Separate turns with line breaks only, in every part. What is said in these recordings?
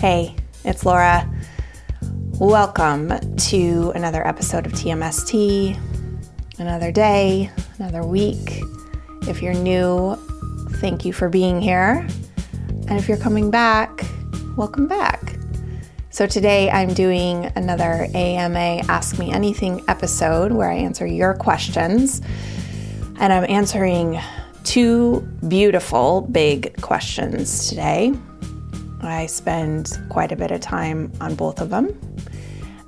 Hey, it's Laura. Welcome to another episode of TMST. Another day, another week. If you're new, thank you for being here. And if you're coming back, welcome back. So today I'm doing another AMA Ask Me Anything episode where I answer your questions. And I'm answering two beautiful big questions today. I spend quite a bit of time on both of them.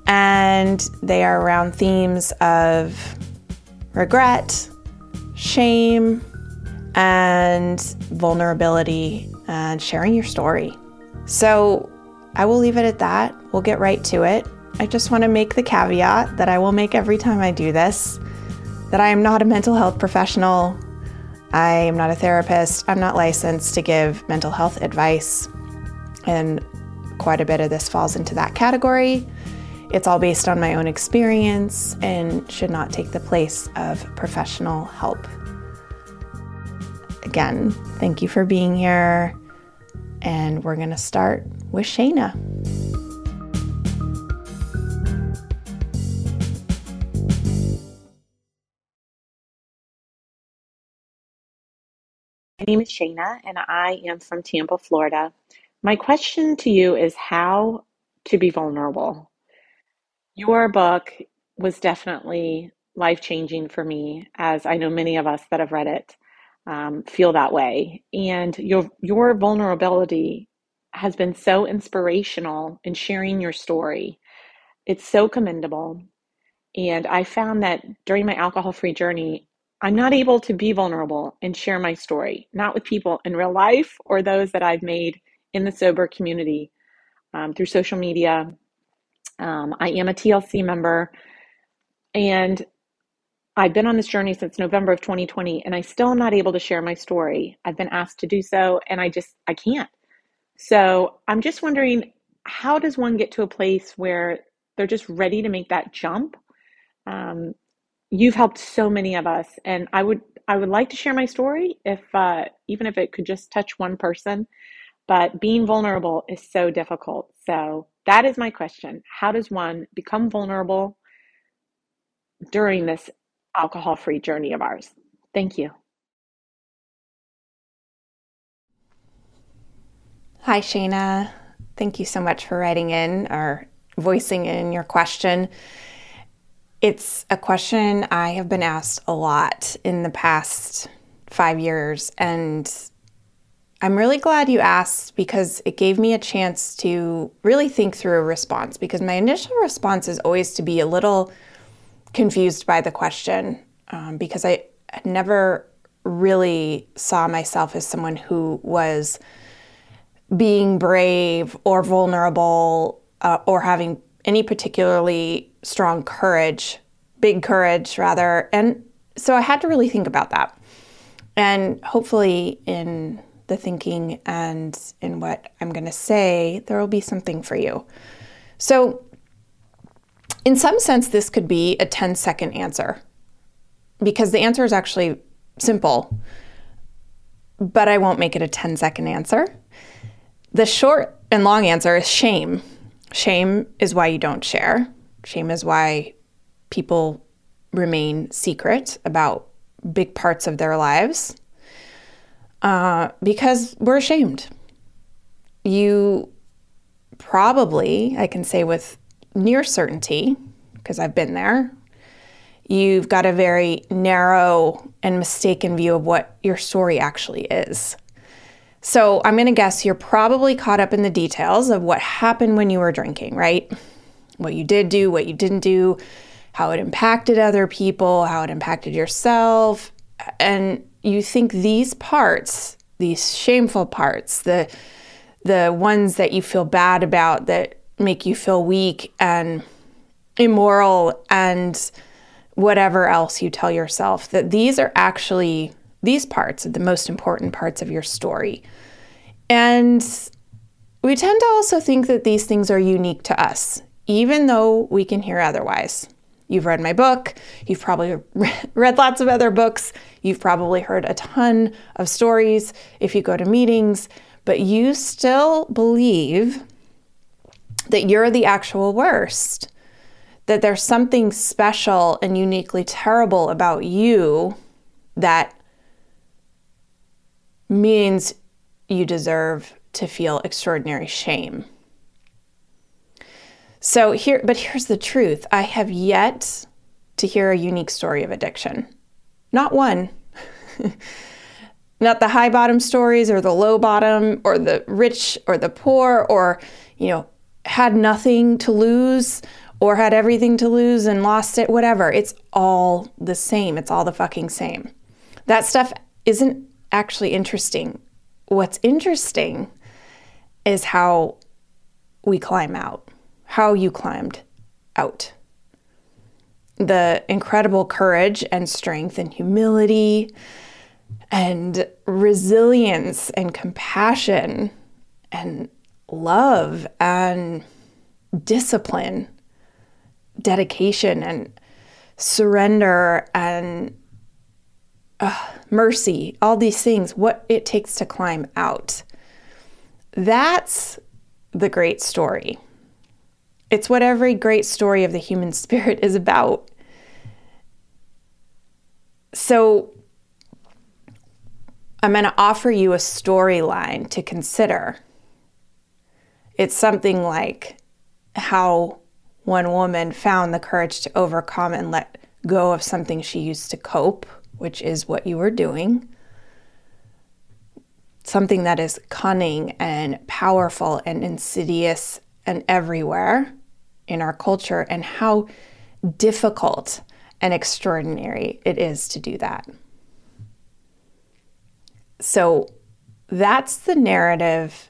And they are around themes of regret, shame, and vulnerability and sharing your story. So I will leave it at that. We'll get right to it. I just want to make the caveat that I will make every time I do this that I am not a mental health professional. I am not a therapist. I'm not licensed to give mental health advice. And quite a bit of this falls into that category. It's all based on my own experience and should not take the place of professional help. Again, thank you for being here. And we're going to start with Shayna.
My name is Shayna, and I am from Tampa, Florida. My question to you is how to be vulnerable. Your book was definitely life changing for me, as I know many of us that have read it um, feel that way. And your your vulnerability has been so inspirational in sharing your story. It's so commendable. And I found that during my alcohol free journey, I'm not able to be vulnerable and share my story, not with people in real life or those that I've made in the sober community um, through social media. Um, I am a TLC member and I've been on this journey since November of 2020 and I still am not able to share my story. I've been asked to do so and I just, I can't. So I'm just wondering how does one get to a place where they're just ready to make that jump? Um, you've helped so many of us and i would i would like to share my story if uh, even if it could just touch one person but being vulnerable is so difficult. So that is my question. How does one become vulnerable during this alcohol free journey of ours? Thank you.
Hi shayna. Thank you so much for writing in or voicing in your question. It's a question I have been asked a lot in the past five years, and I'm really glad you asked because it gave me a chance to really think through a response. Because my initial response is always to be a little confused by the question um, because I never really saw myself as someone who was being brave or vulnerable uh, or having any particularly strong courage, big courage rather. And so I had to really think about that. And hopefully, in the thinking and in what I'm going to say, there will be something for you. So, in some sense, this could be a 10 second answer because the answer is actually simple, but I won't make it a 10 second answer. The short and long answer is shame. Shame is why you don't share. Shame is why people remain secret about big parts of their lives uh, because we're ashamed. You probably, I can say with near certainty, because I've been there, you've got a very narrow and mistaken view of what your story actually is. So I'm going to guess you're probably caught up in the details of what happened when you were drinking, right? what you did do, what you didn't do, how it impacted other people, how it impacted yourself. And you think these parts, these shameful parts, the the ones that you feel bad about that make you feel weak and immoral and whatever else you tell yourself that these are actually these parts are the most important parts of your story. And we tend to also think that these things are unique to us even though we can hear otherwise. You've read my book, you've probably read lots of other books, you've probably heard a ton of stories if you go to meetings, but you still believe that you're the actual worst, that there's something special and uniquely terrible about you that means you deserve to feel extraordinary shame. So here but here's the truth. I have yet to hear a unique story of addiction. Not one. Not the high bottom stories or the low bottom or the rich or the poor or, you know, had nothing to lose or had everything to lose and lost it, whatever. It's all the same. It's all the fucking same. That stuff isn't actually interesting. What's interesting is how we climb out, how you climbed out. The incredible courage and strength and humility and resilience and compassion and love and discipline, dedication and surrender and uh, mercy, all these things, what it takes to climb out. That's the great story. It's what every great story of the human spirit is about. So, I'm going to offer you a storyline to consider. It's something like how one woman found the courage to overcome and let go of something she used to cope which is what you were doing, something that is cunning and powerful and insidious and everywhere in our culture, and how difficult and extraordinary it is to do that. So, that's the narrative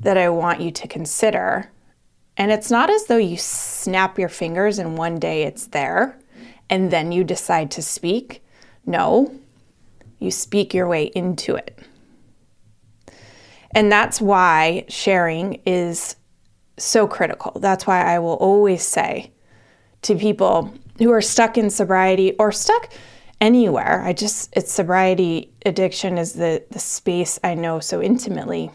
that I want you to consider. And it's not as though you snap your fingers and one day it's there and then you decide to speak. No, you speak your way into it. And that's why sharing is so critical. That's why I will always say to people who are stuck in sobriety or stuck anywhere, I just, it's sobriety addiction is the, the space I know so intimately,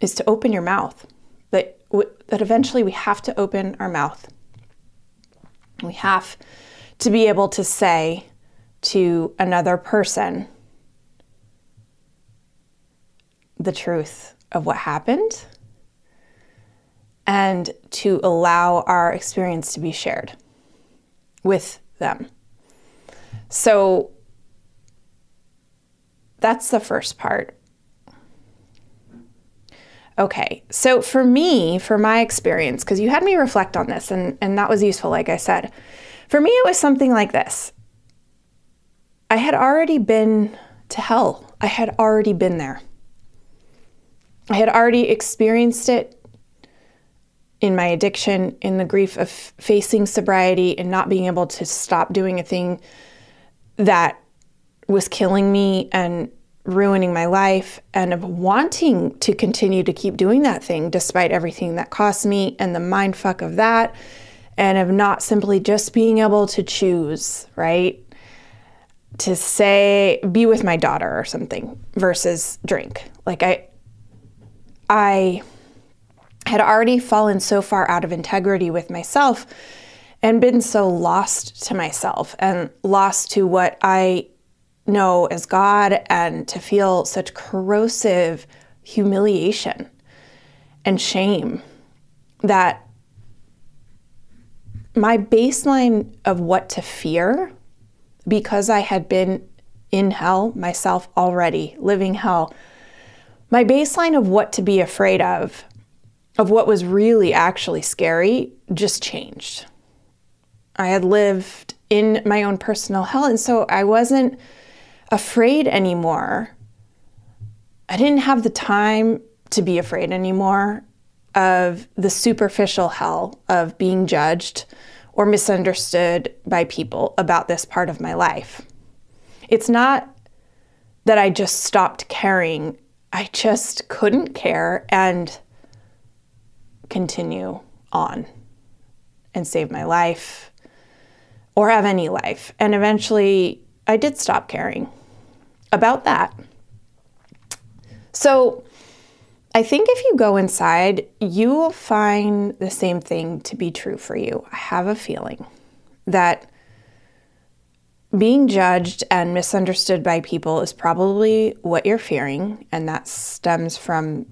is to open your mouth. That, that eventually we have to open our mouth. We have to be able to say to another person the truth of what happened and to allow our experience to be shared with them. So that's the first part. Okay, so for me, for my experience, because you had me reflect on this and, and that was useful, like I said. For me, it was something like this I had already been to hell, I had already been there. I had already experienced it in my addiction, in the grief of facing sobriety and not being able to stop doing a thing that was killing me and ruining my life, and of wanting to continue to keep doing that thing despite everything that cost me and the mind fuck of that and of not simply just being able to choose, right? To say, be with my daughter or something versus drink. Like, I, I had already fallen so far out of integrity with myself and been so lost to myself and lost to what I know as God and to feel such corrosive humiliation and shame that my baseline of what to fear, because I had been in hell myself already, living hell, my baseline of what to be afraid of, of what was really actually scary, just changed. I had lived in my own personal hell, and so I wasn't afraid anymore. I didn't have the time to be afraid anymore of the superficial hell of being judged or misunderstood by people about this part of my life. It's not that I just stopped caring, I just couldn't care and continue on and save my life or have any life. And eventually I did stop caring about that. So I think if you go inside, you will find the same thing to be true for you. I have a feeling that being judged and misunderstood by people is probably what you're fearing, and that stems from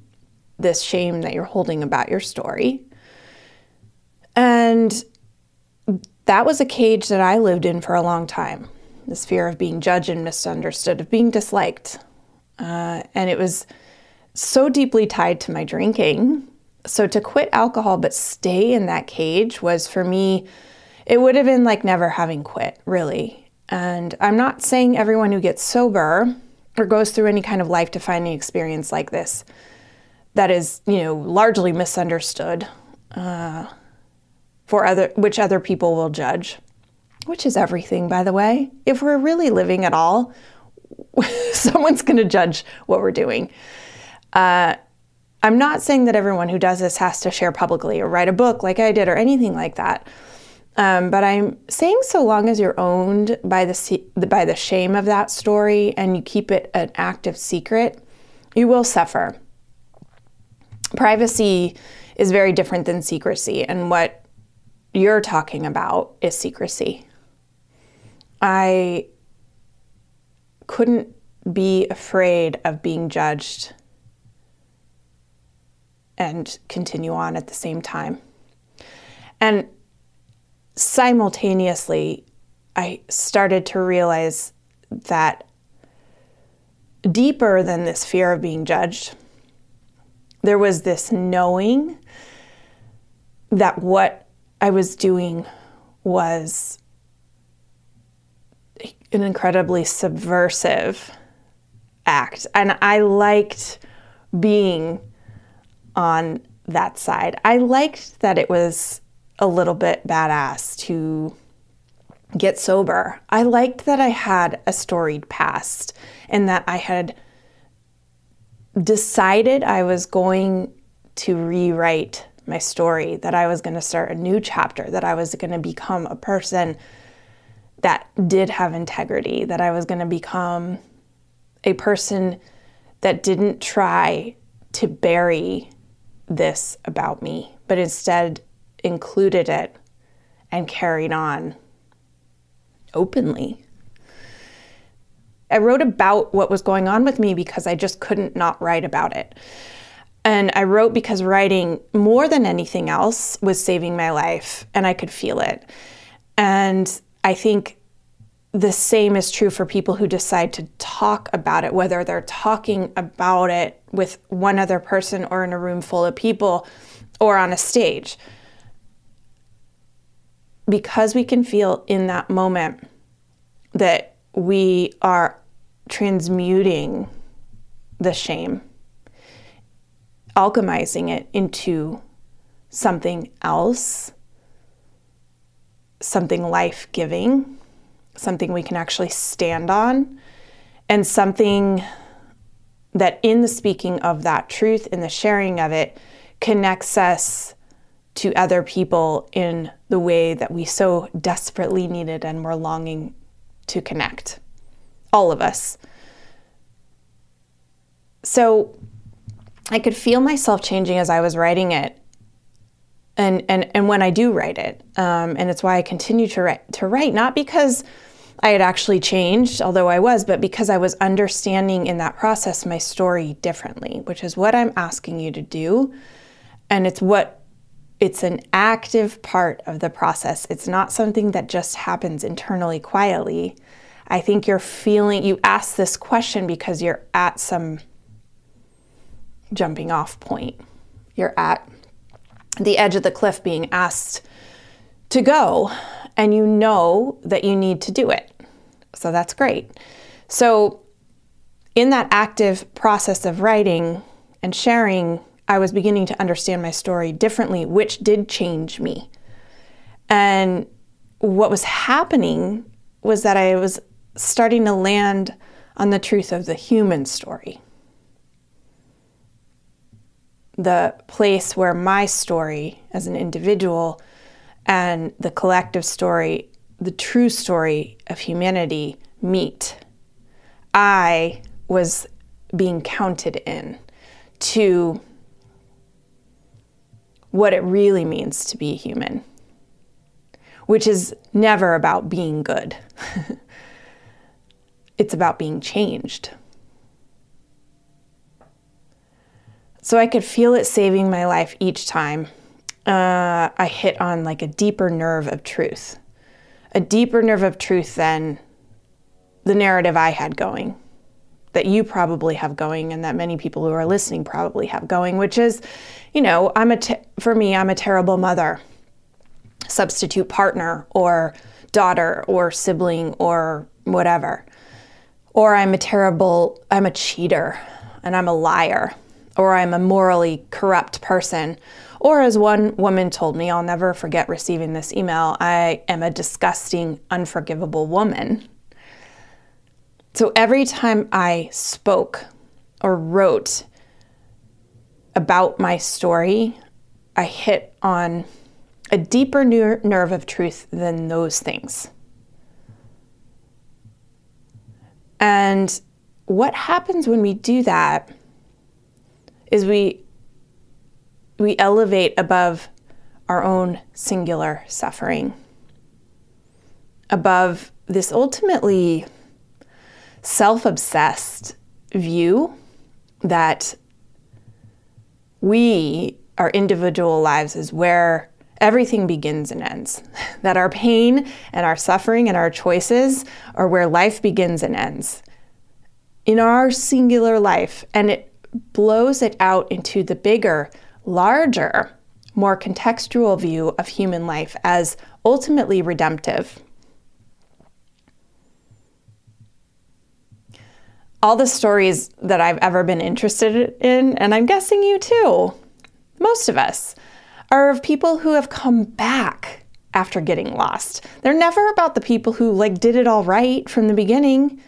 this shame that you're holding about your story. And that was a cage that I lived in for a long time this fear of being judged and misunderstood, of being disliked. Uh, and it was so deeply tied to my drinking. So to quit alcohol but stay in that cage was for me, it would have been like never having quit, really. And I'm not saying everyone who gets sober or goes through any kind of life defining experience like this that is, you know, largely misunderstood uh, for other, which other people will judge, which is everything, by the way. If we're really living at all, someone's going to judge what we're doing. Uh, I'm not saying that everyone who does this has to share publicly or write a book like I did or anything like that. Um, but I'm saying so long as you're owned by the by the shame of that story and you keep it an active secret, you will suffer. Privacy is very different than secrecy, and what you're talking about is secrecy. I couldn't be afraid of being judged and continue on at the same time. And simultaneously, I started to realize that deeper than this fear of being judged, there was this knowing that what I was doing was an incredibly subversive act. And I liked being on that side. I liked that it was a little bit badass to get sober. I liked that I had a storied past and that I had decided I was going to rewrite my story, that I was going to start a new chapter, that I was going to become a person that did have integrity, that I was going to become a person that didn't try to bury this about me, but instead included it and carried on openly. I wrote about what was going on with me because I just couldn't not write about it. And I wrote because writing, more than anything else, was saving my life, and I could feel it. And I think the same is true for people who decide to talk about it, whether they're talking about it with one other person or in a room full of people or on a stage. Because we can feel in that moment that we are transmuting the shame, alchemizing it into something else, something life giving something we can actually stand on, and something that, in the speaking of that truth, in the sharing of it, connects us to other people in the way that we so desperately needed and were longing to connect. All of us. So I could feel myself changing as I was writing it and and and when I do write it, um, and it's why I continue to write to write not because I had actually changed, although I was, but because I was understanding in that process my story differently, which is what I'm asking you to do, and it's what it's an active part of the process. It's not something that just happens internally quietly. I think you're feeling you ask this question because you're at some jumping off point. You're at the edge of the cliff being asked to go, and you know that you need to do it. So that's great. So, in that active process of writing and sharing, I was beginning to understand my story differently, which did change me. And what was happening was that I was starting to land on the truth of the human story the place where my story as an individual and the collective story, the true story of humanity, meet. I was being counted in to what it really means to be human, which is never about being good. it's about being changed. So I could feel it saving my life each time uh, I hit on like a deeper nerve of truth, a deeper nerve of truth than the narrative I had going, that you probably have going, and that many people who are listening probably have going, which is, you know, I'm a te- for me, I'm a terrible mother, substitute partner, or daughter, or sibling, or whatever. Or I'm a terrible, I'm a cheater, and I'm a liar, or I'm a morally corrupt person or, as one woman told me, I'll never forget receiving this email I am a disgusting, unforgivable woman. So every time I spoke or wrote about my story, I hit on a deeper ner- nerve of truth than those things. And what happens when we do that is we we elevate above our own singular suffering, above this ultimately self obsessed view that we, our individual lives, is where everything begins and ends. that our pain and our suffering and our choices are where life begins and ends. In our singular life, and it blows it out into the bigger larger, more contextual view of human life as ultimately redemptive. All the stories that I've ever been interested in, and I'm guessing you too, most of us, are of people who have come back after getting lost. They're never about the people who like did it all right from the beginning.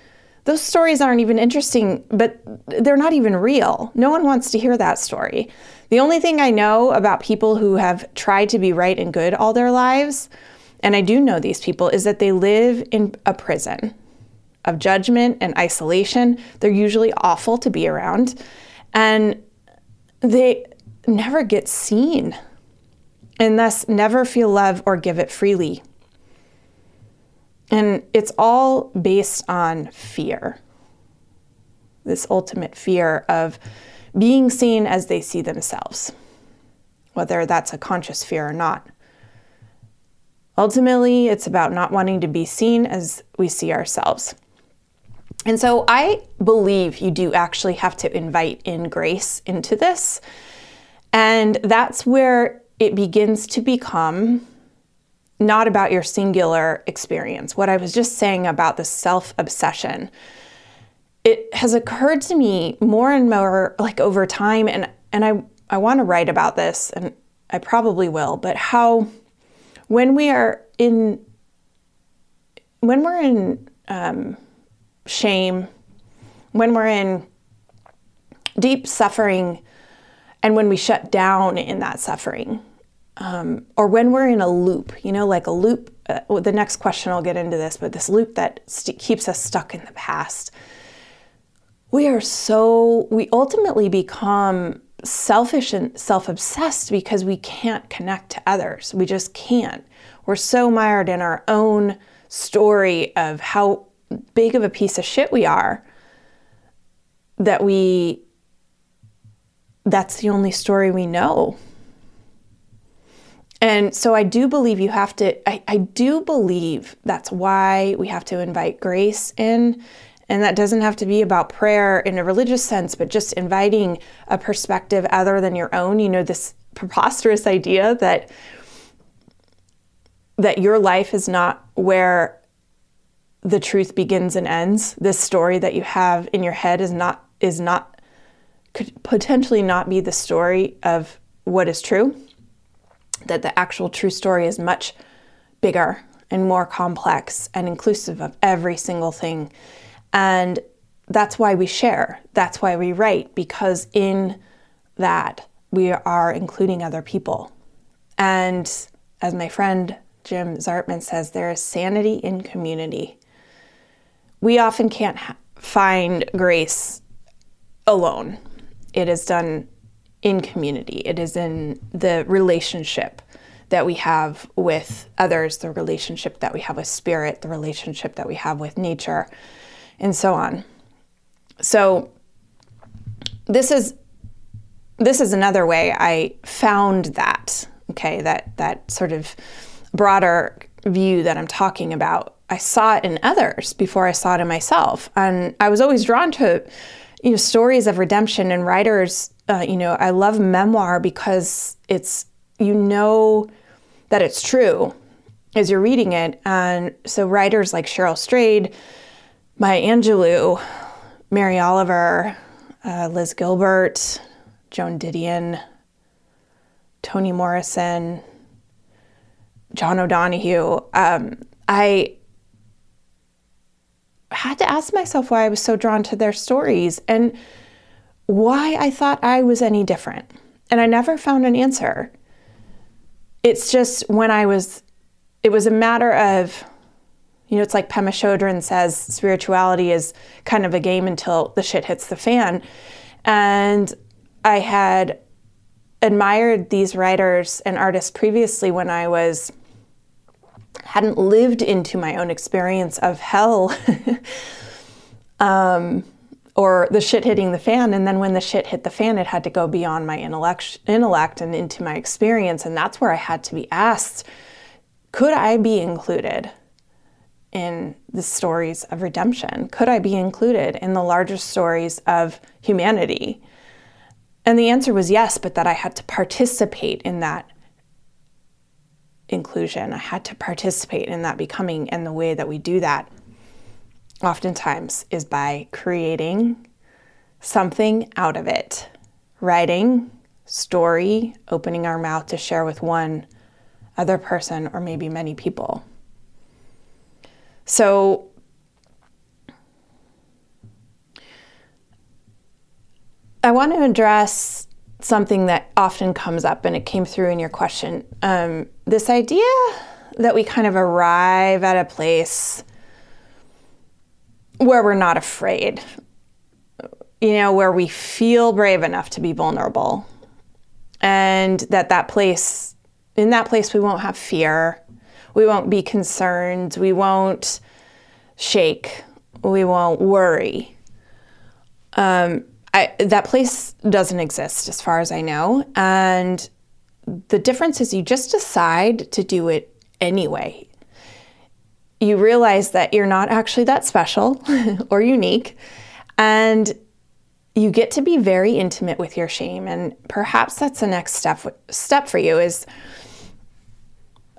Those stories aren't even interesting, but they're not even real. No one wants to hear that story. The only thing I know about people who have tried to be right and good all their lives, and I do know these people, is that they live in a prison of judgment and isolation. They're usually awful to be around, and they never get seen and thus never feel love or give it freely. And it's all based on fear this ultimate fear of being seen as they see themselves, whether that's a conscious fear or not. Ultimately, it's about not wanting to be seen as we see ourselves. And so I believe you do actually have to invite in grace into this. And that's where it begins to become not about your singular experience. What I was just saying about the self obsession it has occurred to me more and more like over time and and I I want to write about this and I probably will, but how when we are in when we're in um, shame, when we're in deep suffering, and when we shut down in that suffering, um, or when we're in a loop, you know, like a loop. Uh, the next question I'll get into this, but this loop that st- keeps us stuck in the past we are so, we ultimately become selfish and self obsessed because we can't connect to others. We just can't. We're so mired in our own story of how big of a piece of shit we are that we, that's the only story we know. And so I do believe you have to, I, I do believe that's why we have to invite grace in and that doesn't have to be about prayer in a religious sense, but just inviting a perspective other than your own. You know, this preposterous idea that that your life is not where the truth begins and ends. This story that you have in your head is not is not could potentially not be the story of what is true. That the actual true story is much bigger and more complex and inclusive of every single thing and that's why we share. That's why we write, because in that we are including other people. And as my friend Jim Zartman says, there is sanity in community. We often can't ha- find grace alone. It is done in community, it is in the relationship that we have with others, the relationship that we have with spirit, the relationship that we have with nature, and so on. So this is this is another way I found that, okay, that that sort of broader view that I'm talking about. I saw it in others before I saw it in myself. And I was always drawn to you know stories of redemption and writers uh, you know i love memoir because it's you know that it's true as you're reading it. And so writers like cheryl strayed maya angelou mary oliver uh, liz gilbert joan didion toni morrison john o'donohue. Um, i had to ask myself why I was so drawn to their stories and why I thought I was any different. And I never found an answer. It's just when I was, it was a matter of, you know, it's like Pema Chodron says spirituality is kind of a game until the shit hits the fan. And I had admired these writers and artists previously when I was hadn't lived into my own experience of hell um, or the shit hitting the fan. And then when the shit hit the fan, it had to go beyond my intellect, intellect and into my experience. And that's where I had to be asked could I be included in the stories of redemption? Could I be included in the larger stories of humanity? And the answer was yes, but that I had to participate in that inclusion. I had to participate in that becoming, and the way that we do that oftentimes is by creating something out of it, writing, story, opening our mouth to share with one other person or maybe many people. So, I want to address something that often comes up, and it came through in your question. Um, this idea that we kind of arrive at a place where we're not afraid, you know, where we feel brave enough to be vulnerable, and that that place, in that place, we won't have fear, we won't be concerned, we won't shake, we won't worry. Um, I, that place doesn't exist as far as I know. And the difference is you just decide to do it anyway. You realize that you're not actually that special or unique. And you get to be very intimate with your shame. And perhaps that's the next step, step for you is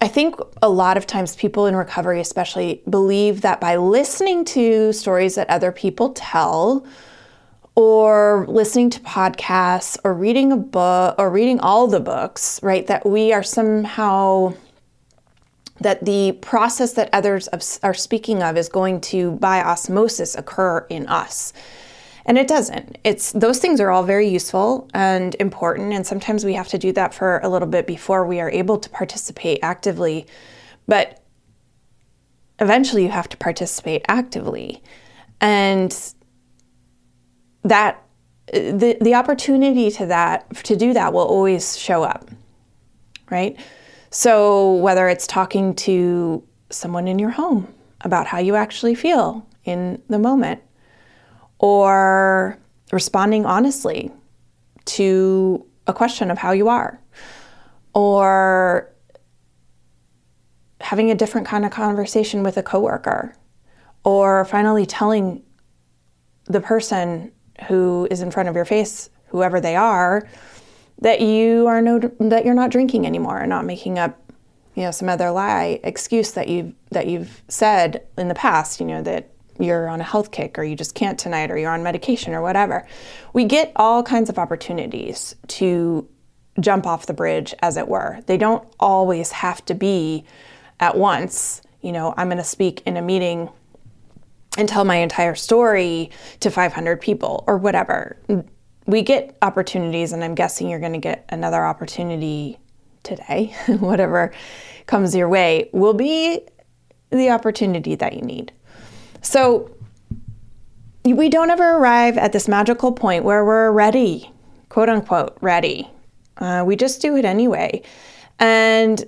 I think a lot of times people in recovery, especially, believe that by listening to stories that other people tell, or listening to podcasts or reading a book or reading all the books, right? That we are somehow that the process that others are speaking of is going to by osmosis occur in us. And it doesn't. It's those things are all very useful and important and sometimes we have to do that for a little bit before we are able to participate actively. But eventually you have to participate actively. And that the the opportunity to that to do that will always show up right? So whether it's talking to someone in your home about how you actually feel in the moment or responding honestly to a question of how you are or having a different kind of conversation with a coworker or finally telling the person who is in front of your face, whoever they are, that you are no that you're not drinking anymore and not making up you know some other lie excuse that you've that you've said in the past you know that you're on a health kick or you just can't tonight or you're on medication or whatever. We get all kinds of opportunities to jump off the bridge as it were. They don't always have to be at once. You know i'm going to speak in a meeting and tell my entire story to 500 people or whatever. We get opportunities, and I'm guessing you're going to get another opportunity today, whatever comes your way, will be the opportunity that you need. So, we don't ever arrive at this magical point where we're ready, quote unquote, ready. Uh, we just do it anyway. And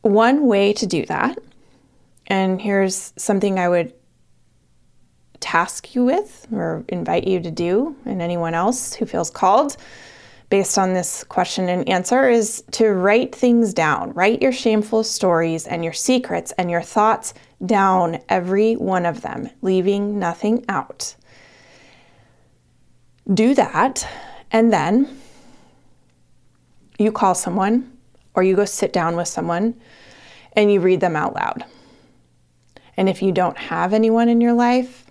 one way to do that, and here's something I would task you with or invite you to do, and anyone else who feels called based on this question and answer is to write things down. Write your shameful stories and your secrets and your thoughts down, every one of them, leaving nothing out. Do that, and then you call someone or you go sit down with someone and you read them out loud. And if you don't have anyone in your life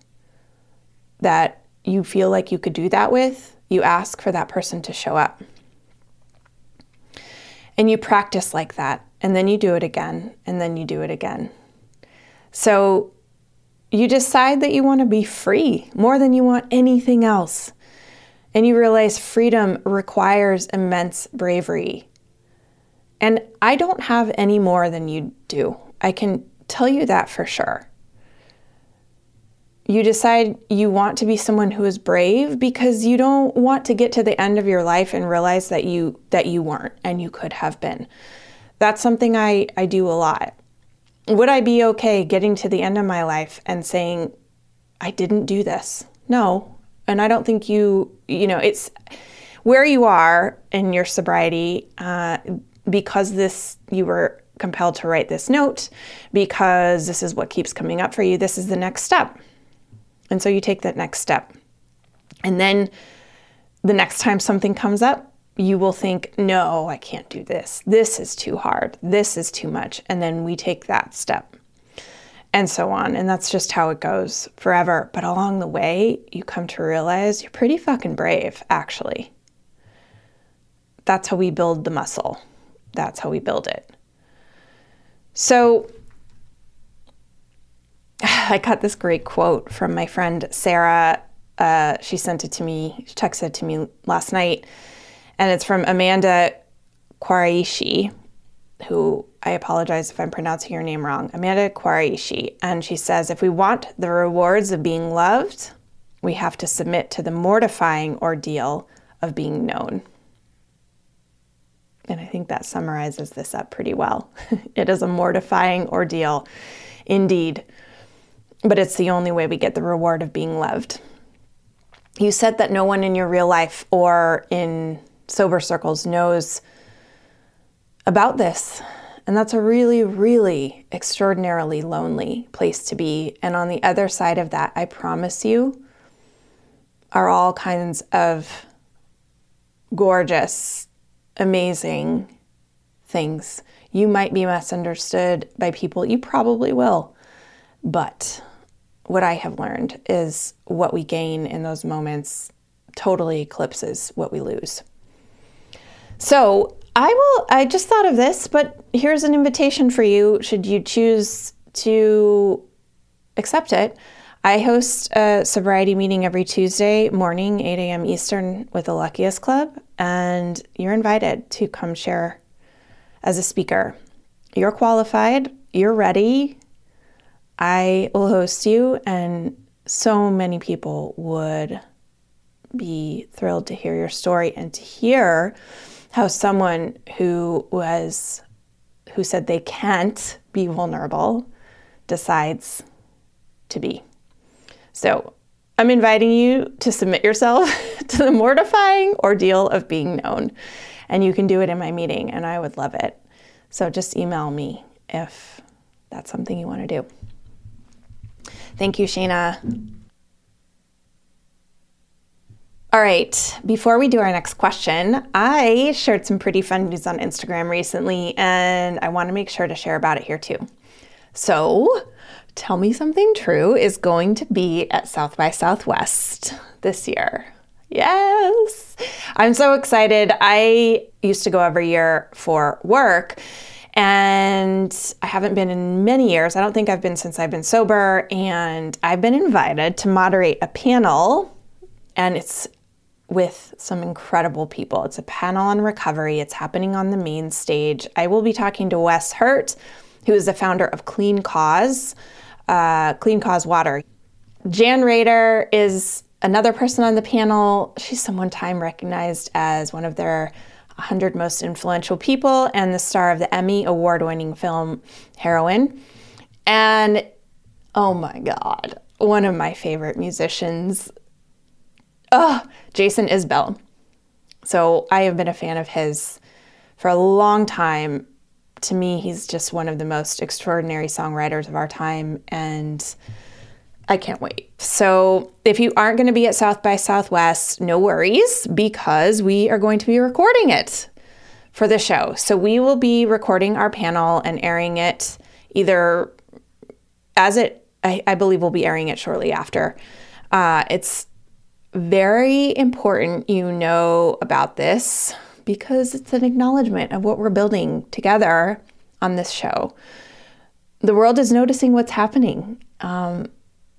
that you feel like you could do that with, you ask for that person to show up. And you practice like that, and then you do it again, and then you do it again. So you decide that you want to be free more than you want anything else. And you realize freedom requires immense bravery. And I don't have any more than you do. I can tell you that for sure. You decide you want to be someone who is brave because you don't want to get to the end of your life and realize that you that you weren't and you could have been. That's something I, I do a lot. Would I be okay getting to the end of my life and saying, I didn't do this? No. And I don't think you, you know, it's where you are in your sobriety, uh, because this, you were compelled to write this note, because this is what keeps coming up for you, this is the next step. And so you take that next step. And then the next time something comes up, you will think, no, I can't do this. This is too hard. This is too much. And then we take that step and so on. And that's just how it goes forever. But along the way, you come to realize you're pretty fucking brave, actually. That's how we build the muscle. That's how we build it. So I got this great quote from my friend Sarah. Uh, she sent it to me, she texted to me last night, and it's from Amanda Quarashi, who I apologize if I'm pronouncing your name wrong. Amanda Quarashi, and she says, if we want the rewards of being loved, we have to submit to the mortifying ordeal of being known. And I think that summarizes this up pretty well. it is a mortifying ordeal, indeed but it's the only way we get the reward of being loved. You said that no one in your real life or in sober circles knows about this. And that's a really, really extraordinarily lonely place to be. And on the other side of that, I promise you, are all kinds of gorgeous, amazing things. You might be misunderstood by people, you probably will. But what I have learned is what we gain in those moments totally eclipses what we lose. So I will, I just thought of this, but here's an invitation for you should you choose to accept it. I host a sobriety meeting every Tuesday morning, 8 a.m. Eastern, with the Luckiest Club, and you're invited to come share as a speaker. You're qualified, you're ready, I will host you, and so many people would be thrilled to hear your story and to hear how someone who was who said they can't be vulnerable decides to be. So, I'm inviting you to submit yourself to the mortifying ordeal of being known. And you can do it in my meeting, and I would love it. So just email me if that's something you want to do. Thank you, Shayna. All right, before we do our next question, I shared some pretty fun news on Instagram recently, and I want to make sure to share about it here too. So, Tell Me Something True is going to be at South by Southwest this year. Yes, I'm so excited. I used to go every year for work and I haven't been in many years. I don't think I've been since I've been sober. And I've been invited to moderate a panel, and it's with some incredible people. It's a panel on recovery, it's happening on the main stage. I will be talking to Wes Hurt, who is the founder of Clean Cause, uh, Clean Cause Water. Jan Rader is another person on the panel. She's someone Time recognized as one of their 100 most influential people and the star of the Emmy award winning film Heroine. And oh my God, one of my favorite musicians, oh, Jason Isbell. So I have been a fan of his for a long time. To me, he's just one of the most extraordinary songwriters of our time. And I can't wait. So, if you aren't going to be at South by Southwest, no worries because we are going to be recording it for the show. So, we will be recording our panel and airing it either as it, I, I believe we'll be airing it shortly after. Uh, it's very important you know about this because it's an acknowledgement of what we're building together on this show. The world is noticing what's happening. Um,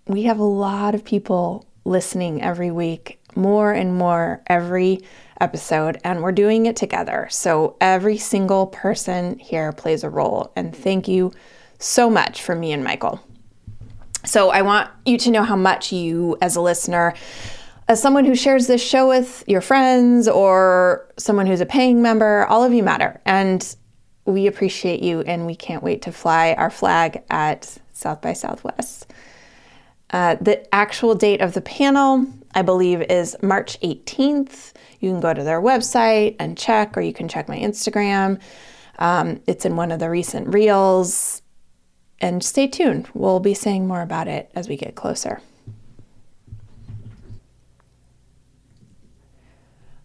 we have a lot of people listening every week, more and more every episode, and we're doing it together. So every single person here plays a role. And thank you so much for me and Michael. So I want you to know how much you, as a listener, as someone who shares this show with your friends or someone who's a paying member, all of you matter. And we appreciate you, and we can't wait to fly our flag at South by Southwest. Uh, the actual date of the panel, I believe, is March 18th. You can go to their website and check, or you can check my Instagram. Um, it's in one of the recent reels. And stay tuned. We'll be saying more about it as we get closer.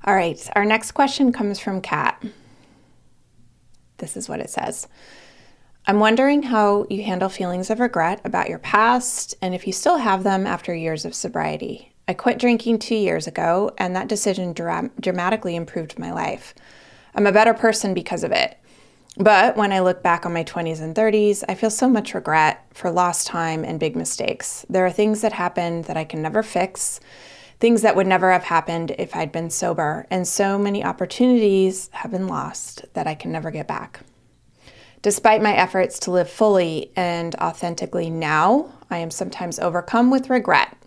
All right, our next question comes from Kat. This is what it says. I'm wondering how you handle feelings of regret about your past and if you still have them after years of sobriety. I quit drinking two years ago, and that decision dra- dramatically improved my life. I'm a better person because of it. But when I look back on my 20s and 30s, I feel so much regret for lost time and big mistakes. There are things that happened that I can never fix, things that would never have happened if I'd been sober, and so many opportunities have been lost that I can never get back. Despite my efforts to live fully and authentically now, I am sometimes overcome with regret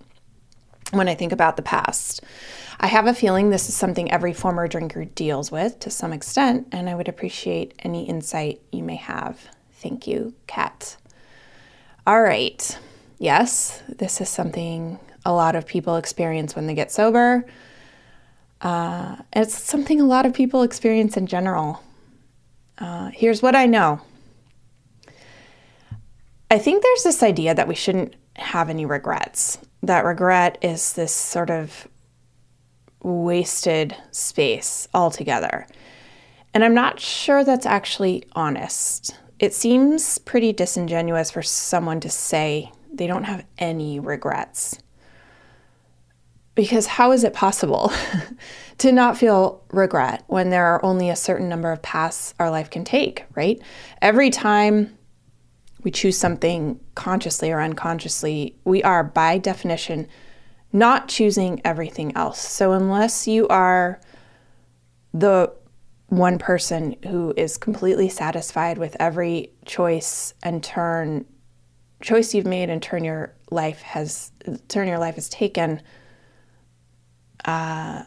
when I think about the past. I have a feeling this is something every former drinker deals with to some extent, and I would appreciate any insight you may have. Thank you, Kat. All right. Yes, this is something a lot of people experience when they get sober. Uh, it's something a lot of people experience in general. Uh, here's what I know I think there's this idea that we shouldn't have any regrets, that regret is this sort of wasted space altogether. And I'm not sure that's actually honest. It seems pretty disingenuous for someone to say they don't have any regrets. Because how is it possible to not feel regret when there are only a certain number of paths our life can take, right? Every time we choose something consciously or unconsciously, we are by definition not choosing everything else. So, unless you are the one person who is completely satisfied with every choice and turn choice you've made and turn your life has turn your life has taken uh,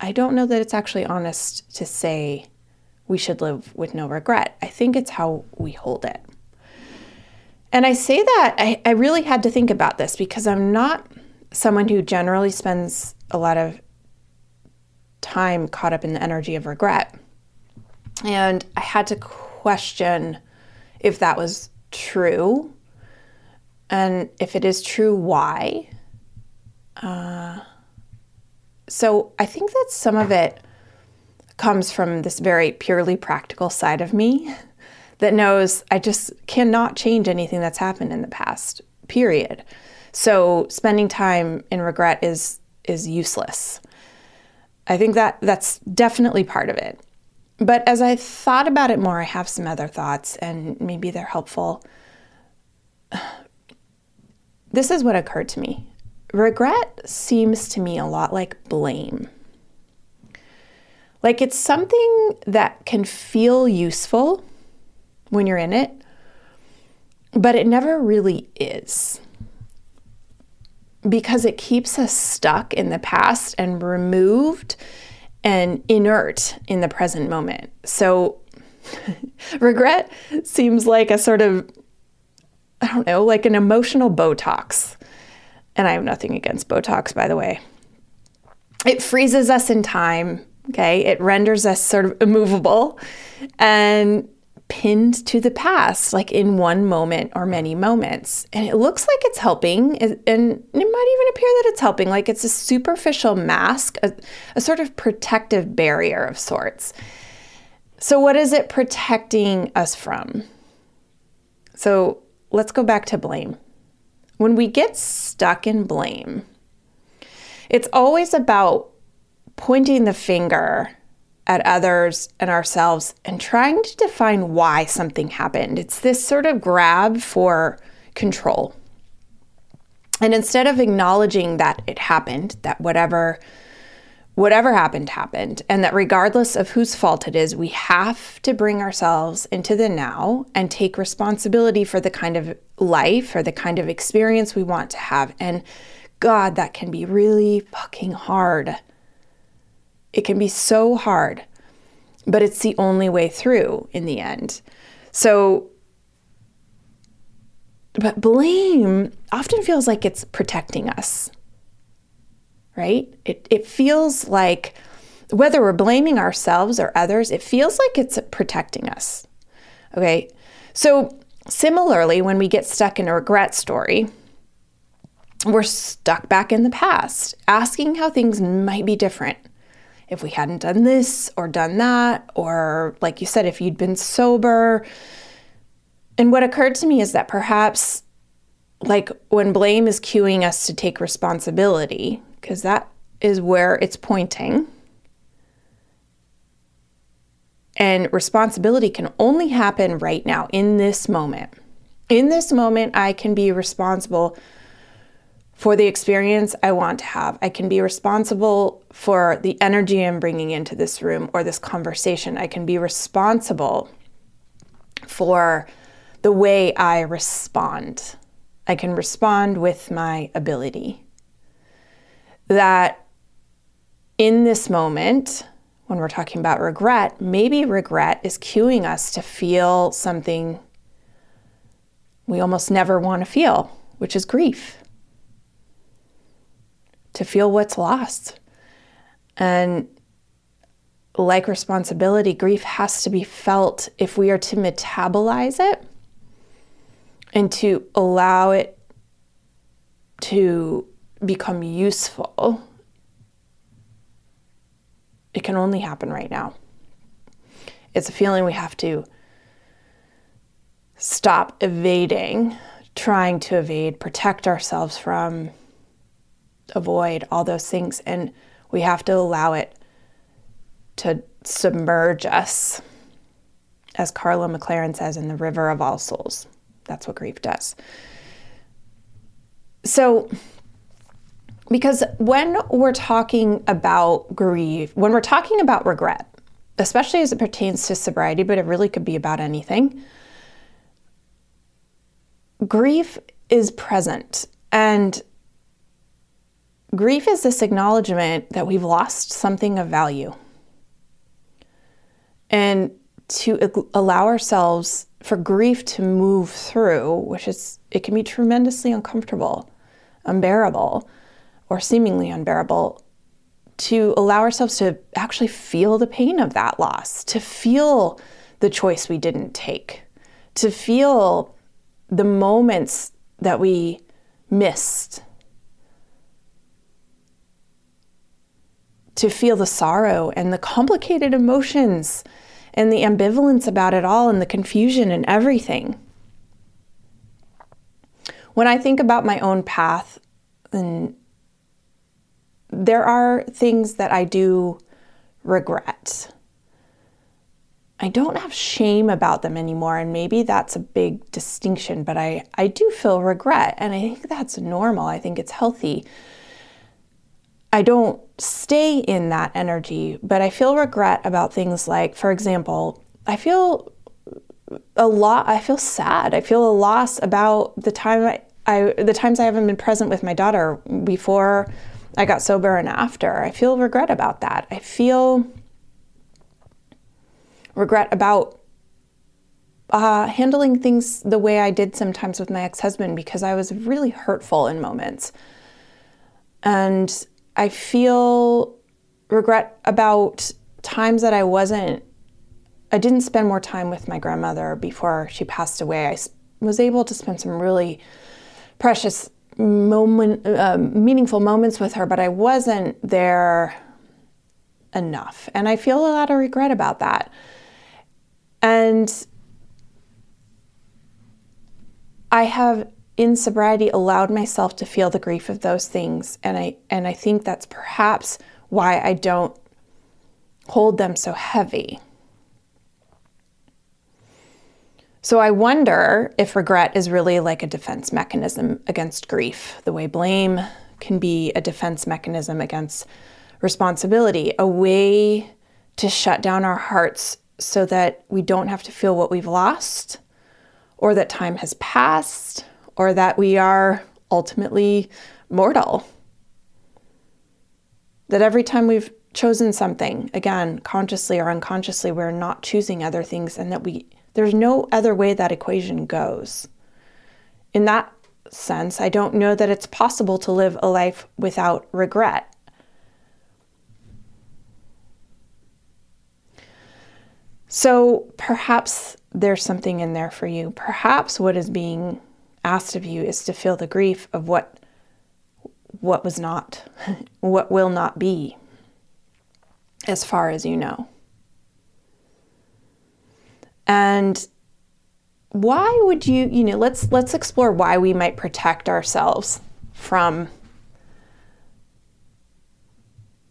I don't know that it's actually honest to say we should live with no regret. I think it's how we hold it. And I say that I, I really had to think about this because I'm not someone who generally spends a lot of time caught up in the energy of regret. And I had to question if that was true. And if it is true, why? Uh, so I think that some of it comes from this very purely practical side of me that knows I just cannot change anything that's happened in the past, period. So spending time in regret is is useless. I think that that's definitely part of it. But as I thought about it more, I have some other thoughts and maybe they're helpful. This is what occurred to me. Regret seems to me a lot like blame. Like it's something that can feel useful when you're in it, but it never really is. because it keeps us stuck in the past and removed and inert in the present moment. So, regret seems like a sort of, I don't know, like an emotional Botox. And I have nothing against Botox, by the way. It freezes us in time, okay? It renders us sort of immovable and pinned to the past, like in one moment or many moments. And it looks like it's helping, and it might even appear that it's helping, like it's a superficial mask, a, a sort of protective barrier of sorts. So, what is it protecting us from? So, let's go back to blame. When we get stuck in blame, it's always about pointing the finger at others and ourselves and trying to define why something happened. It's this sort of grab for control. And instead of acknowledging that it happened, that whatever whatever happened happened and that regardless of whose fault it is, we have to bring ourselves into the now and take responsibility for the kind of life or the kind of experience we want to have. And God, that can be really fucking hard. It can be so hard, but it's the only way through in the end. So, but blame often feels like it's protecting us, right? It, it feels like whether we're blaming ourselves or others, it feels like it's protecting us. Okay. So, similarly, when we get stuck in a regret story, we're stuck back in the past, asking how things might be different if we hadn't done this or done that, or like you said, if you'd been sober. And what occurred to me is that perhaps, like when blame is cueing us to take responsibility, because that is where it's pointing. And responsibility can only happen right now in this moment. In this moment, I can be responsible for the experience I want to have. I can be responsible for the energy I'm bringing into this room or this conversation. I can be responsible for the way I respond. I can respond with my ability. That in this moment, when we're talking about regret, maybe regret is cueing us to feel something we almost never want to feel, which is grief to feel what's lost. And like responsibility, grief has to be felt if we are to metabolize it and to allow it to become useful. It can only happen right now. It's a feeling we have to stop evading, trying to evade, protect ourselves from, avoid, all those things. And we have to allow it to submerge us, as Karla McLaren says in The River of All Souls. That's what grief does. So, because when we're talking about grief, when we're talking about regret, especially as it pertains to sobriety, but it really could be about anything, grief is present. And Grief is this acknowledgement that we've lost something of value. And to allow ourselves for grief to move through, which is, it can be tremendously uncomfortable, unbearable, or seemingly unbearable, to allow ourselves to actually feel the pain of that loss, to feel the choice we didn't take, to feel the moments that we missed to feel the sorrow and the complicated emotions and the ambivalence about it all and the confusion and everything. When I think about my own path, and there are things that I do regret. I don't have shame about them anymore, and maybe that's a big distinction, but I, I do feel regret, and I think that's normal. I think it's healthy. I don't stay in that energy, but I feel regret about things like, for example, I feel a lot, I feel sad. I feel a loss about the time I, I the times I haven't been present with my daughter before I got sober and after. I feel regret about that. I feel regret about uh, handling things the way I did sometimes with my ex husband because I was really hurtful in moments. And I feel regret about times that I wasn't, I didn't spend more time with my grandmother before she passed away. I was able to spend some really precious moment, uh, meaningful moments with her, but I wasn't there enough. And I feel a lot of regret about that. And I have in sobriety allowed myself to feel the grief of those things and I and I think that's perhaps why I don't hold them so heavy. So I wonder if regret is really like a defense mechanism against grief, the way blame can be a defense mechanism against responsibility, a way to shut down our hearts so that we don't have to feel what we've lost or that time has passed or that we are ultimately mortal. That every time we've chosen something, again, consciously or unconsciously, we're not choosing other things and that we there's no other way that equation goes. In that sense, I don't know that it's possible to live a life without regret. So perhaps there's something in there for you. Perhaps what is being asked of you is to feel the grief of what what was not, what will not be, as far as you know. And why would you, you know, let's let's explore why we might protect ourselves from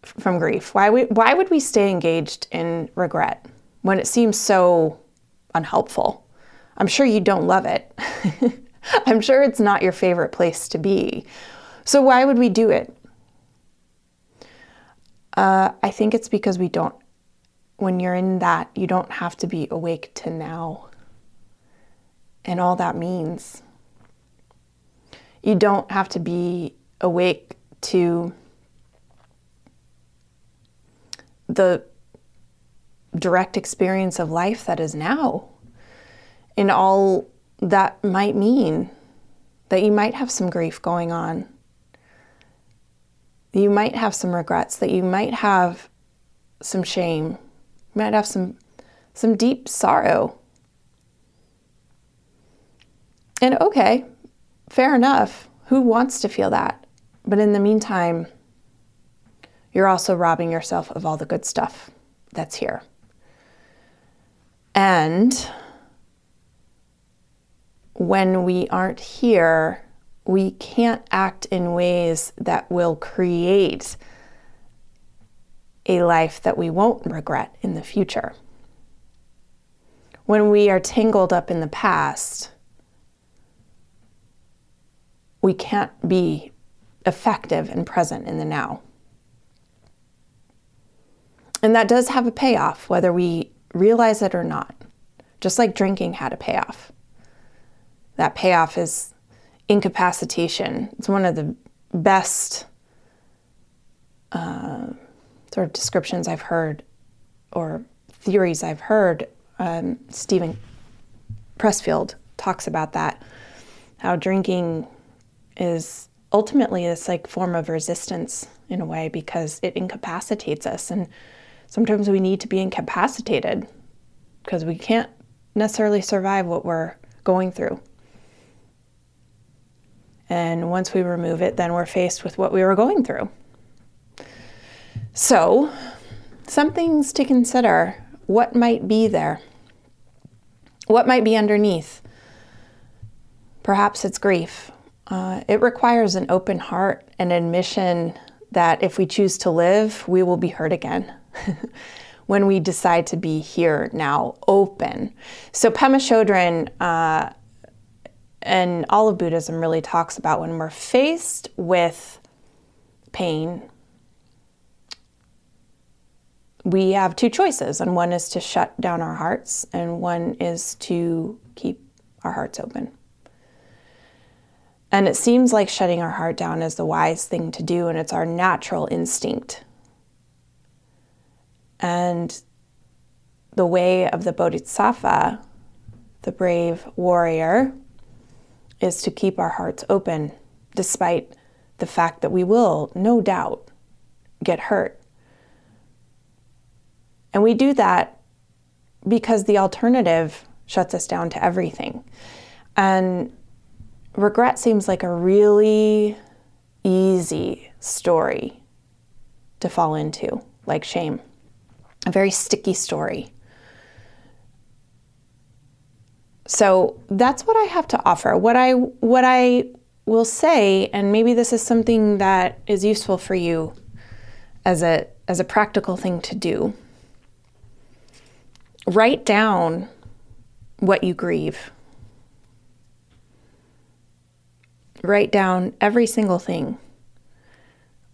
from grief. Why we, why would we stay engaged in regret when it seems so unhelpful? I'm sure you don't love it. I'm sure it's not your favorite place to be. So why would we do it? Uh, I think it's because we don't when you're in that, you don't have to be awake to now and all that means. You don't have to be awake to the direct experience of life that is now and all that might mean that you might have some grief going on. You might have some regrets, that you might have some shame, you might have some some deep sorrow. And okay, fair enough. Who wants to feel that? But in the meantime, you're also robbing yourself of all the good stuff that's here. And when we aren't here, we can't act in ways that will create a life that we won't regret in the future. When we are tangled up in the past, we can't be effective and present in the now. And that does have a payoff, whether we realize it or not. Just like drinking had a payoff. That payoff is incapacitation. It's one of the best uh, sort of descriptions I've heard or theories I've heard, um, Steven Pressfield talks about that. How drinking is ultimately this like form of resistance in a way because it incapacitates us, and sometimes we need to be incapacitated because we can't necessarily survive what we're going through. And once we remove it, then we're faced with what we were going through. So, some things to consider. What might be there? What might be underneath? Perhaps it's grief. Uh, it requires an open heart and admission that if we choose to live, we will be hurt again. when we decide to be here now, open. So Pema Chodron uh, and all of Buddhism really talks about when we're faced with pain, we have two choices, and one is to shut down our hearts, and one is to keep our hearts open. And it seems like shutting our heart down is the wise thing to do, and it's our natural instinct. And the way of the Bodhisattva, the brave warrior, is to keep our hearts open despite the fact that we will, no doubt, get hurt. And we do that because the alternative shuts us down to everything. And regret seems like a really easy story to fall into, like shame, a very sticky story. So that's what I have to offer. What I what I will say, and maybe this is something that is useful for you as a as a practical thing to do. Write down what you grieve. Write down every single thing.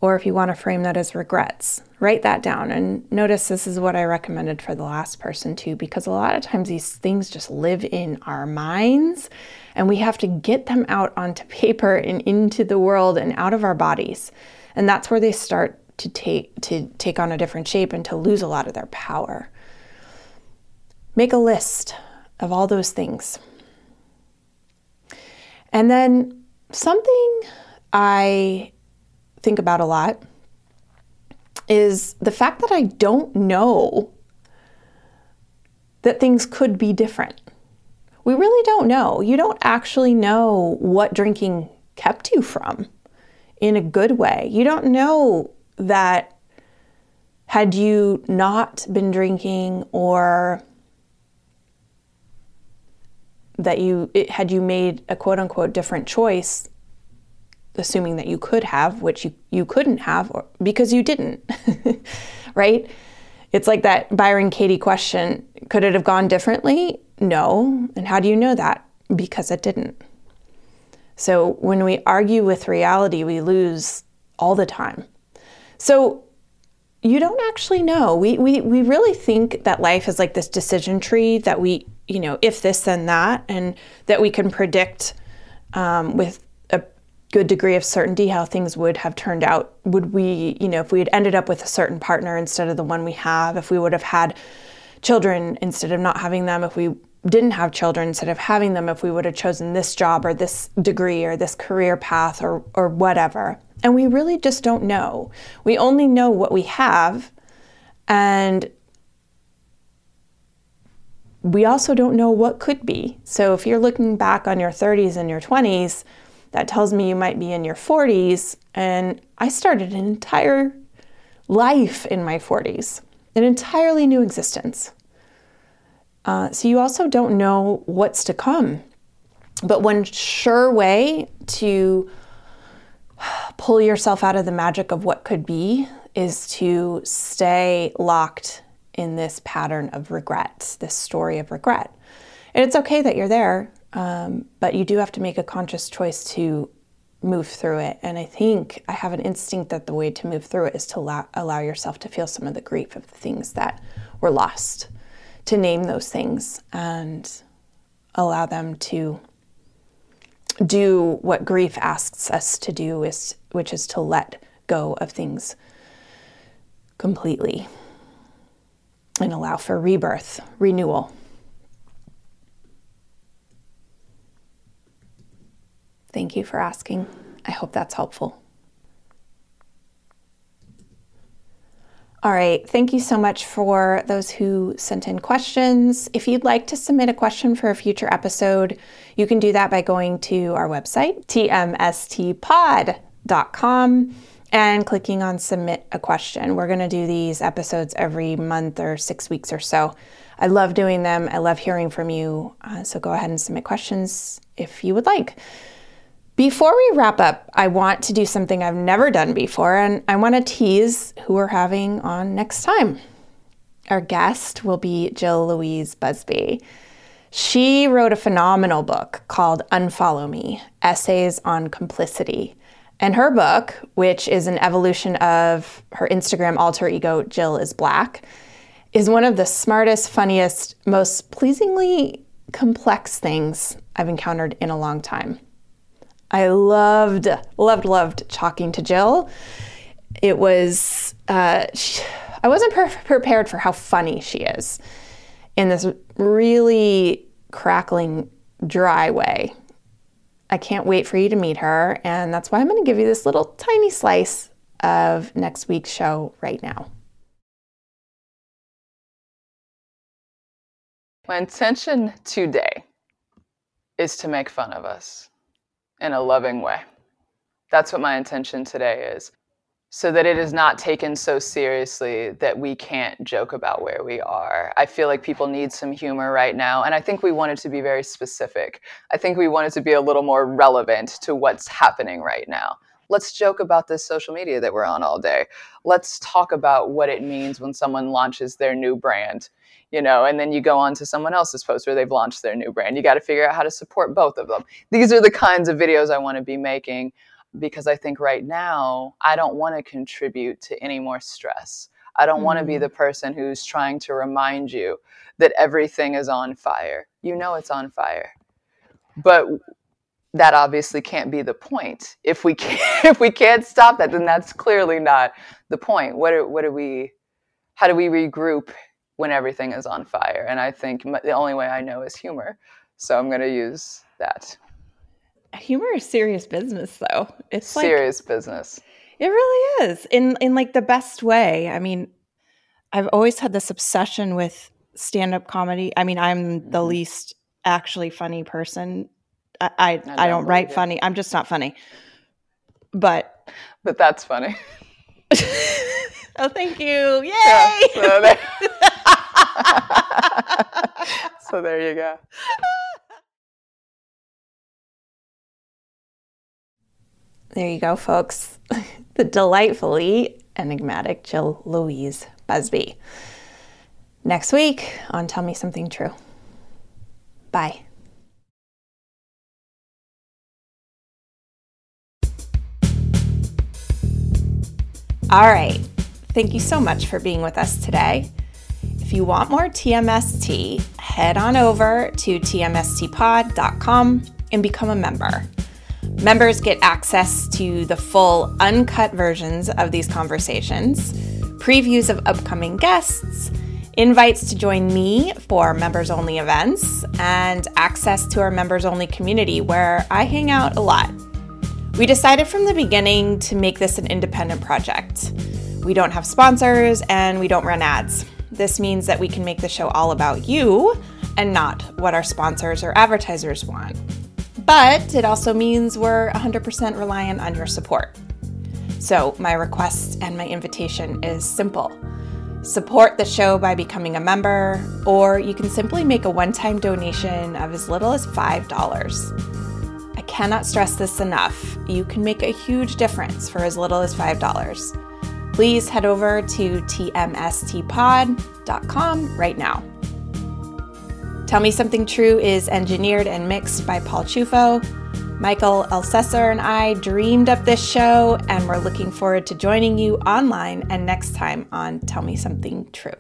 Or if you want to frame that as regrets, write that down. And notice this is what I recommended for the last person too, because a lot of times these things just live in our minds and we have to get them out onto paper and into the world and out of our bodies. And that's where they start to take to take on a different shape and to lose a lot of their power. Make a list of all those things. And then something I think about a lot is the fact that I don't know that things could be different. We really don't know. You don't actually know what drinking kept you from in a good way. You don't know that had you not been drinking or that you it, had you made a quote unquote different choice assuming that you could have which you, you couldn't have or, because you didn't right? It's like that byron katie question could it have gone differently? No. And how do you know that? Because it didn't. So when we argue with reality we lose all the time. So you don't actually know. We, we, we really think that life is like this decision tree that we, you know, if this, then that, and that we can predict um, with a good degree of certainty how things would have turned out. Would we, you know, if we had ended up with a certain partner instead of the one we have, if we would have had children instead of not having them, if we didn't have children instead of having them, if we would have chosen this job or this degree or this career path or, or whatever. And we really just don't know. We only know what we have. And we also don't know what could be. So if you're looking back on your 30s and your 20s, that tells me you might be in your 40s. And I started an entire life in my 40s, an entirely new existence. Uh, so you also don't know what's to come. But one sure way to pull yourself out of the magic of what could be is to stay locked in this pattern of regret, this story of regret. And it's okay that you're there, um, but you do have to make a conscious choice to move through it. And I think I have an instinct that the way to move through it is to allow, allow yourself to feel some of the grief of the things that were lost, to name those things and allow them to do what grief asks us to do, is, which is to let go of things completely and allow for rebirth, renewal. Thank you for asking. I hope that's helpful. All right, thank you so much for those who sent in questions. If you'd like to submit a question for a future episode, you can do that by going to our website, tmstpod.com, and clicking on submit a question. We're going to do these episodes every month or six weeks or so. I love doing them, I love hearing from you. Uh, so go ahead and submit questions if you would like. Before we wrap up, I want to do something I've never done before, and I want to tease who we're having on next time. Our guest will be Jill Louise Busby. She wrote a phenomenal book called Unfollow Me Essays on Complicity. And her book, which is an evolution of her Instagram alter ego, Jill is Black, is one of the smartest, funniest, most pleasingly complex things I've encountered in a long time. I loved, loved, loved talking to Jill. It was, uh, she, I wasn't pre- prepared for how funny she is in this really crackling, dry way. I can't wait for you to meet her, and that's why I'm going to give you this little tiny slice of next week's show right now.
My intention today is to make fun of us in a loving way. That's what my intention today is. So that it is not taken so seriously that we can't joke about where we are. I feel like people need some humor right now. And I think we wanted to be very specific. I think we wanted to be a little more relevant to what's happening right now. Let's joke about this social media that we're on all day. Let's talk about what it means when someone launches their new brand you know, and then you go on to someone else's post where they've launched their new brand. You got to figure out how to support both of them. These are the kinds of videos I want to be making because I think right now I don't want to contribute to any more stress. I don't mm-hmm. want to be the person who's trying to remind you that everything is on fire. You know it's on fire. But that obviously can't be the point. If we can't, if we can't stop that, then that's clearly not the point. What are, what are we how do we regroup when everything is on fire. And I think the only way I know is humor. So I'm going to use that.
Humor is serious business, though.
It's serious like, business.
It really is in in like the best way. I mean, I've always had this obsession with stand up comedy. I mean, I'm the mm-hmm. least actually funny person. I I, I don't, I don't write it. funny. I'm just not funny. But
but that's funny.
oh, thank you! Yay! Yeah, so
so there you go.
There you go, folks. the delightfully enigmatic Jill Louise Busby. Next week on Tell Me Something True. Bye. All right. Thank you so much for being with us today. If you want more TMST, head on over to tmstpod.com and become a member. Members get access to the full uncut versions of these conversations, previews of upcoming guests, invites to join me for members only events, and access to our members only community where I hang out a lot. We decided from the beginning to make this an independent project. We don't have sponsors and we don't run ads. This means that we can make the show all about you and not what our sponsors or advertisers want. But it also means we're 100% reliant on your support. So, my request and my invitation is simple support the show by becoming a member, or you can simply make a one time donation of as little as $5. I cannot stress this enough. You can make a huge difference for as little as $5 please head over to tmstpod.com right now. Tell Me Something True is engineered and mixed by Paul Chufo. Michael Elsesser and I dreamed up this show, and we're looking forward to joining you online and next time on Tell Me Something True.